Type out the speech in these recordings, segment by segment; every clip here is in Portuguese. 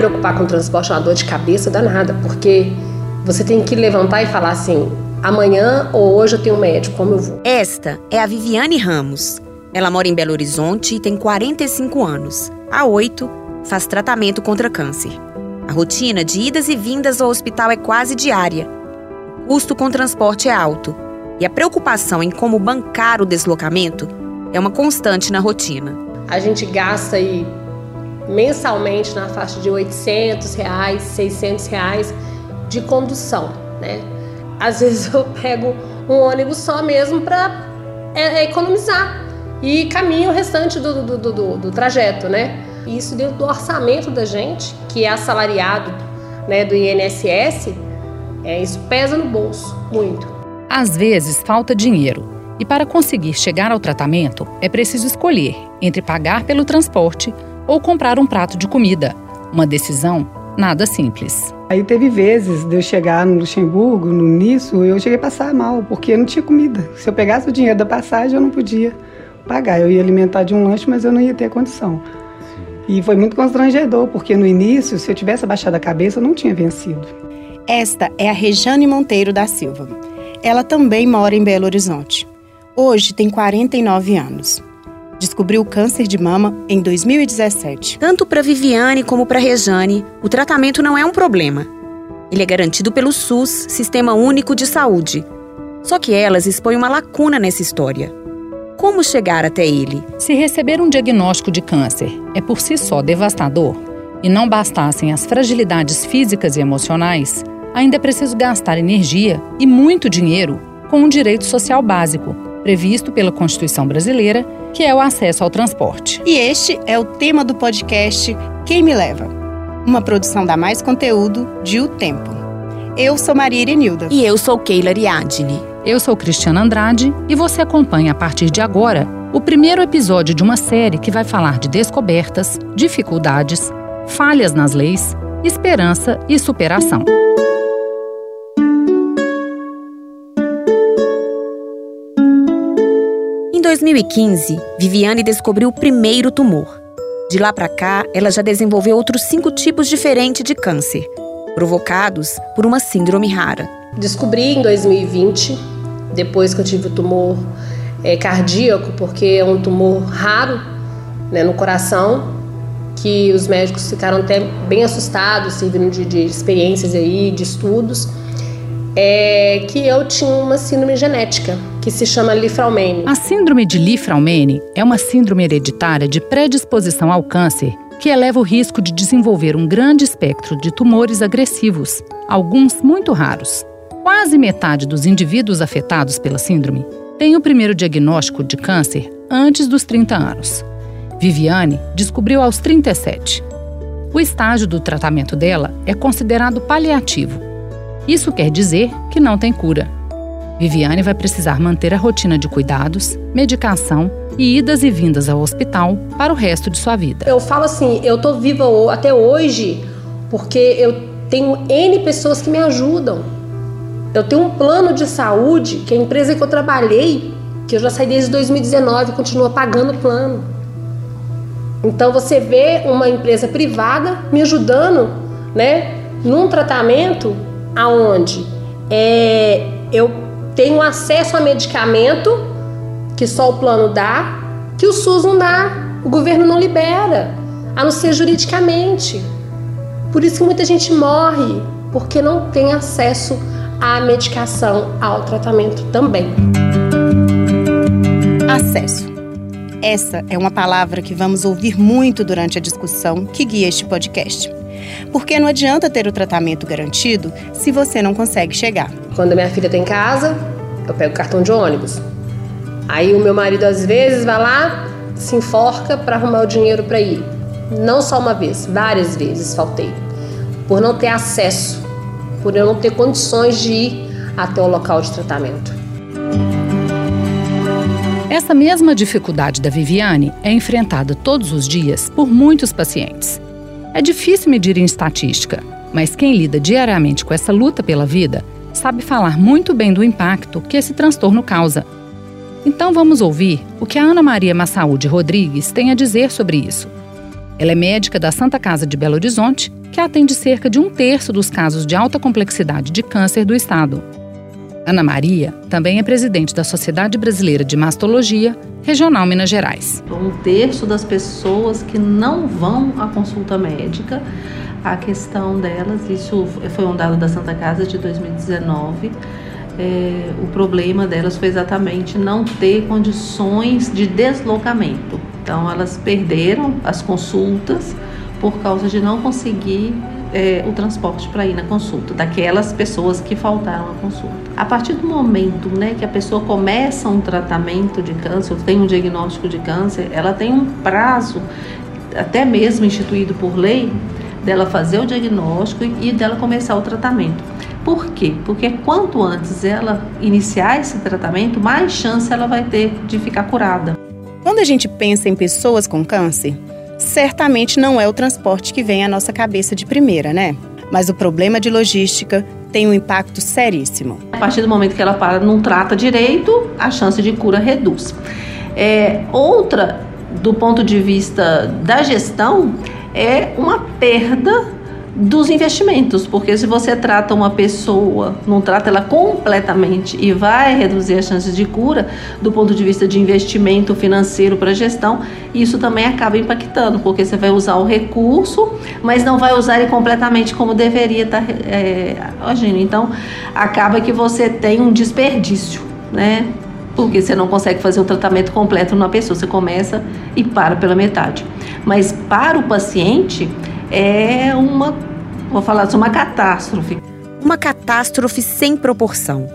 preocupar com o transporte é uma dor de cabeça danada, porque você tem que levantar e falar assim: amanhã ou hoje eu tenho um médico, como eu vou? Esta é a Viviane Ramos. Ela mora em Belo Horizonte e tem 45 anos. Há oito, faz tratamento contra câncer. A rotina de idas e vindas ao hospital é quase diária. O custo com transporte é alto. E a preocupação em como bancar o deslocamento é uma constante na rotina. A gente gasta aí mensalmente na faixa de 800 reais, 600 reais de condução, né? Às vezes eu pego um ônibus só mesmo para é, é, economizar e caminho o restante do, do, do, do, do trajeto, né? Isso dentro do orçamento da gente, que é assalariado né, do INSS, é, isso pesa no bolso muito. Às vezes falta dinheiro e para conseguir chegar ao tratamento é preciso escolher entre pagar pelo transporte ou comprar um prato de comida. Uma decisão nada simples. Aí teve vezes de eu chegar no Luxemburgo, no início, eu cheguei a passar mal, porque não tinha comida. Se eu pegasse o dinheiro da passagem, eu não podia pagar. Eu ia alimentar de um lanche, mas eu não ia ter condição. E foi muito constrangedor, porque no início, se eu tivesse abaixado a cabeça, eu não tinha vencido. Esta é a Rejane Monteiro da Silva. Ela também mora em Belo Horizonte. Hoje tem 49 anos descobriu câncer de mama em 2017. Tanto para Viviane como para Rejane, o tratamento não é um problema. Ele é garantido pelo SUS, Sistema Único de Saúde. Só que elas expõem uma lacuna nessa história. Como chegar até ele? Se receber um diagnóstico de câncer é por si só devastador e não bastassem as fragilidades físicas e emocionais, ainda é preciso gastar energia e muito dinheiro com um direito social básico, previsto pela Constituição Brasileira, que é o acesso ao transporte. E este é o tema do podcast Quem Me Leva? Uma produção da Mais Conteúdo de O Tempo. Eu sou Maria Irenilda. E eu sou Keila Ariadne. Eu sou Cristiana Andrade e você acompanha a partir de agora o primeiro episódio de uma série que vai falar de descobertas, dificuldades, falhas nas leis, esperança e superação. 2015, Viviane descobriu o primeiro tumor. De lá para cá, ela já desenvolveu outros cinco tipos diferentes de câncer, provocados por uma síndrome rara. Descobri em 2020, depois que eu tive o tumor é, cardíaco, porque é um tumor raro né, no coração, que os médicos ficaram até bem assustados, servindo de, de experiências aí, de estudos é que eu tinha uma síndrome genética que se chama Li-Fraumeni. A síndrome de Li-Fraumeni é uma síndrome hereditária de predisposição ao câncer que eleva o risco de desenvolver um grande espectro de tumores agressivos, alguns muito raros. Quase metade dos indivíduos afetados pela síndrome tem o primeiro diagnóstico de câncer antes dos 30 anos. Viviane descobriu aos 37. O estágio do tratamento dela é considerado paliativo isso quer dizer que não tem cura. Viviane vai precisar manter a rotina de cuidados, medicação e idas e vindas ao hospital para o resto de sua vida. Eu falo assim, eu tô viva até hoje porque eu tenho N pessoas que me ajudam. Eu tenho um plano de saúde que a empresa que eu trabalhei, que eu já saí desde 2019, continua pagando o plano. Então você vê uma empresa privada me ajudando, né, num tratamento aonde é, eu tenho acesso a medicamento que só o plano dá, que o SUS não dá, o governo não libera, a não ser juridicamente. Por isso que muita gente morre, porque não tem acesso à medicação, ao tratamento também. Acesso. Essa é uma palavra que vamos ouvir muito durante a discussão que guia este podcast. Porque não adianta ter o tratamento garantido se você não consegue chegar. Quando minha filha tem tá casa, eu pego cartão de ônibus. Aí o meu marido às vezes vai lá, se enforca para arrumar o dinheiro para ir. Não só uma vez, várias vezes faltei. Por não ter acesso, por eu não ter condições de ir até o local de tratamento. Essa mesma dificuldade da Viviane é enfrentada todos os dias por muitos pacientes. É difícil medir em estatística, mas quem lida diariamente com essa luta pela vida sabe falar muito bem do impacto que esse transtorno causa. Então vamos ouvir o que a Ana Maria Massaúde Rodrigues tem a dizer sobre isso. Ela é médica da Santa Casa de Belo Horizonte, que atende cerca de um terço dos casos de alta complexidade de câncer do estado. Ana Maria também é presidente da Sociedade Brasileira de Mastologia, Regional Minas Gerais. Um terço das pessoas que não vão à consulta médica, a questão delas, isso foi um dado da Santa Casa de 2019. É, o problema delas foi exatamente não ter condições de deslocamento. Então, elas perderam as consultas por causa de não conseguir é, o transporte para ir na consulta, daquelas pessoas que faltaram à consulta. A partir do momento né, que a pessoa começa um tratamento de câncer, tem um diagnóstico de câncer, ela tem um prazo, até mesmo instituído por lei, dela fazer o diagnóstico e dela começar o tratamento. Por quê? Porque quanto antes ela iniciar esse tratamento, mais chance ela vai ter de ficar curada. Quando a gente pensa em pessoas com câncer, certamente não é o transporte que vem à nossa cabeça de primeira, né? Mas o problema de logística tem um impacto seríssimo. A partir do momento que ela para, não trata direito, a chance de cura reduz. É, outra, do ponto de vista da gestão, é uma perda dos investimentos, porque se você trata uma pessoa, não trata ela completamente e vai reduzir as chances de cura do ponto de vista de investimento financeiro para gestão, isso também acaba impactando, porque você vai usar o recurso, mas não vai usar ele completamente como deveria estar tá, é, agindo. Então, acaba que você tem um desperdício, né? Porque você não consegue fazer o tratamento completo numa pessoa, você começa e para pela metade. Mas para o paciente, é uma, vou falar assim, uma catástrofe. Uma catástrofe sem proporção.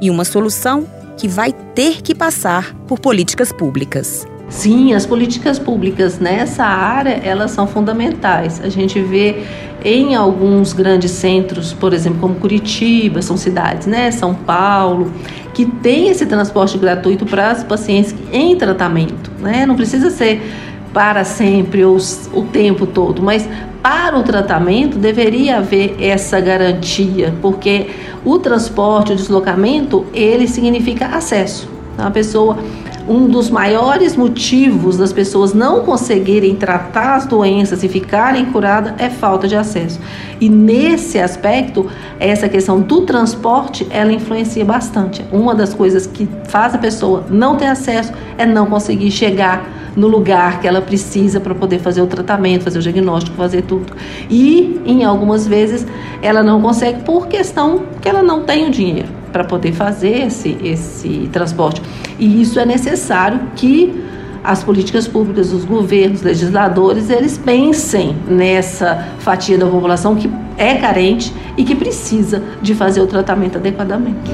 E uma solução que vai ter que passar por políticas públicas. Sim, as políticas públicas nessa área, elas são fundamentais. A gente vê em alguns grandes centros, por exemplo, como Curitiba, são cidades, né, São Paulo, que tem esse transporte gratuito para os pacientes em tratamento, né? Não precisa ser para sempre ou o tempo todo, mas para o tratamento deveria haver essa garantia, porque o transporte, o deslocamento, ele significa acesso. Então, a pessoa um dos maiores motivos das pessoas não conseguirem tratar as doenças e ficarem curadas é falta de acesso. E nesse aspecto, essa questão do transporte, ela influencia bastante. Uma das coisas que faz a pessoa não ter acesso é não conseguir chegar no lugar que ela precisa para poder fazer o tratamento, fazer o diagnóstico, fazer tudo. E em algumas vezes ela não consegue por questão que ela não tem o dinheiro para poder fazer esse, esse transporte. E isso é necessário que as políticas públicas, os governos, os legisladores, eles pensem nessa fatia da população que é carente e que precisa de fazer o tratamento adequadamente.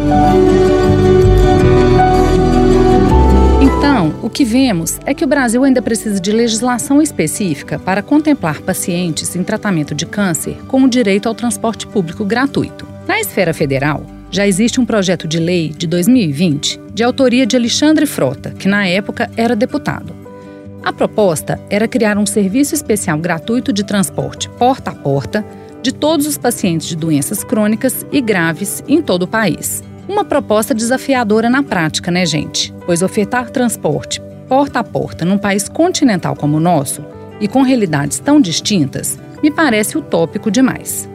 Então, o que vemos é que o Brasil ainda precisa de legislação específica para contemplar pacientes em tratamento de câncer com o direito ao transporte público gratuito. Na esfera federal, já existe um projeto de lei de 2020 de autoria de Alexandre Frota, que na época era deputado. A proposta era criar um serviço especial gratuito de transporte porta a porta de todos os pacientes de doenças crônicas e graves em todo o país. Uma proposta desafiadora na prática, né, gente? Pois ofertar transporte porta a porta num país continental como o nosso e com realidades tão distintas me parece utópico demais.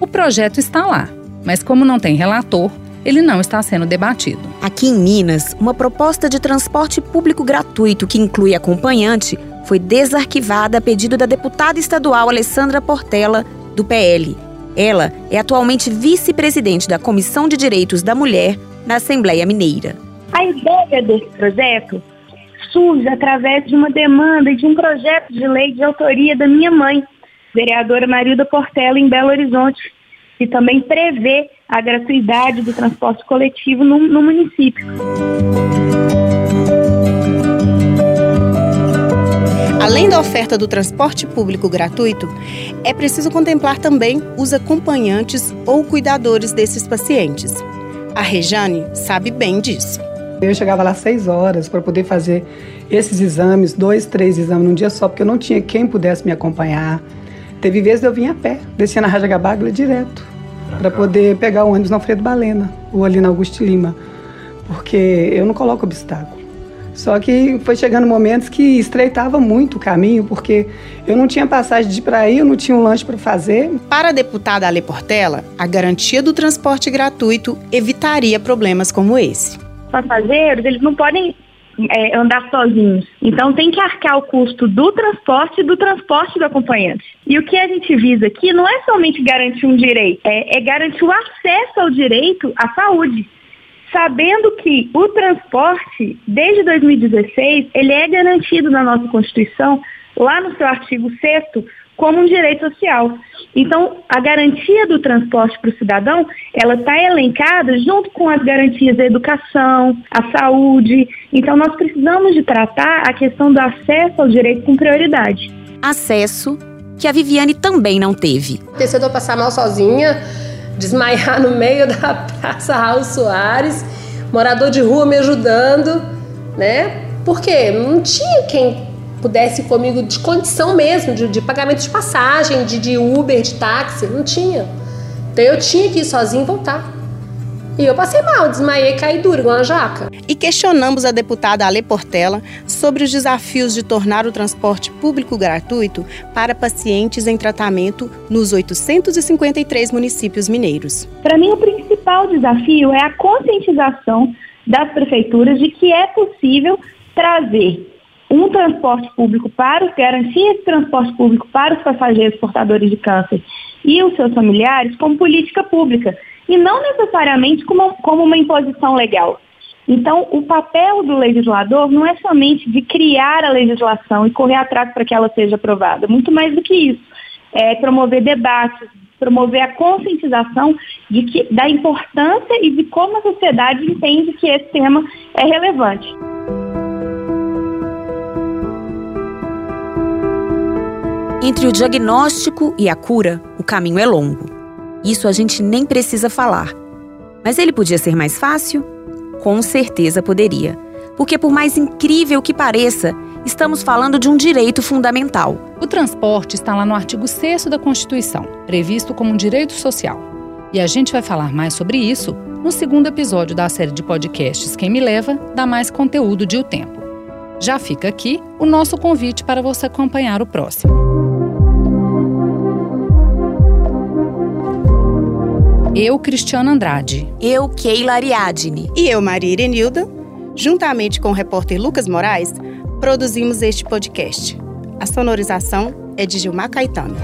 O projeto está lá, mas como não tem relator, ele não está sendo debatido. Aqui em Minas, uma proposta de transporte público gratuito que inclui acompanhante foi desarquivada a pedido da deputada estadual Alessandra Portela, do PL. Ela é atualmente vice-presidente da Comissão de Direitos da Mulher na Assembleia Mineira. A ideia desse projeto surge através de uma demanda e de um projeto de lei de autoria da minha mãe, vereadora Marilda Portela, em Belo Horizonte, que também prevê a gratuidade do transporte coletivo no, no município. Oferta do transporte público gratuito, é preciso contemplar também os acompanhantes ou cuidadores desses pacientes. A Rejane sabe bem disso. Eu chegava lá às seis horas para poder fazer esses exames, dois, três exames num dia só, porque eu não tinha quem pudesse me acompanhar. Teve vezes de eu vir a pé, descia na Raja Gabagla direto para poder pegar o ônibus na Alfredo Balena ou ali na Augusto Lima, porque eu não coloco obstáculo. Só que foi chegando momentos que estreitava muito o caminho, porque eu não tinha passagem de para ir, eu não tinha um lanche para fazer. Para a deputada Ale Portela, a garantia do transporte gratuito evitaria problemas como esse. Passageiros, eles não podem é, andar sozinhos. Então tem que arcar o custo do transporte e do transporte do acompanhante. E o que a gente visa aqui não é somente garantir um direito, é, é garantir o acesso ao direito à saúde sabendo que o transporte, desde 2016, ele é garantido na nossa Constituição, lá no seu artigo 6 como um direito social. Então, a garantia do transporte para o cidadão, ela está elencada junto com as garantias da educação, a saúde. Então, nós precisamos de tratar a questão do acesso ao direito com prioridade. Acesso que a Viviane também não teve. Decidou passar mal sozinha, desmaiar no meio da Praça Raul Soares, morador de rua me ajudando, né? Porque não tinha quem pudesse ir comigo de condição mesmo, de, de pagamento de passagem, de, de Uber, de táxi, não tinha. Então eu tinha que ir sozinho e voltar. E eu passei mal, desmaiei, caí duro, igual uma jaca. E questionamos a deputada Ale Portela sobre os desafios de tornar o transporte público gratuito para pacientes em tratamento nos 853 municípios mineiros. Para mim, o principal desafio é a conscientização das prefeituras de que é possível trazer um transporte público para os, garantir esse transporte público para os passageiros portadores de câncer e os seus familiares como política pública e não necessariamente como, como uma imposição legal. Então, o papel do legislador não é somente de criar a legislação e correr atrás para que ela seja aprovada, muito mais do que isso. É promover debates, promover a conscientização de que, da importância e de como a sociedade entende que esse tema é relevante. Entre o diagnóstico e a cura, o caminho é longo. Isso a gente nem precisa falar. Mas ele podia ser mais fácil? Com certeza poderia. Porque, por mais incrível que pareça, estamos falando de um direito fundamental. O transporte está lá no artigo 6 da Constituição, previsto como um direito social. E a gente vai falar mais sobre isso no segundo episódio da série de podcasts Quem Me Leva dá mais conteúdo de O Tempo. Já fica aqui o nosso convite para você acompanhar o próximo. Eu, Cristiano Andrade. Eu, Keila Ariadne. E eu, Maria Irenilda, juntamente com o repórter Lucas Moraes, produzimos este podcast. A sonorização é de Gilmar Caetano.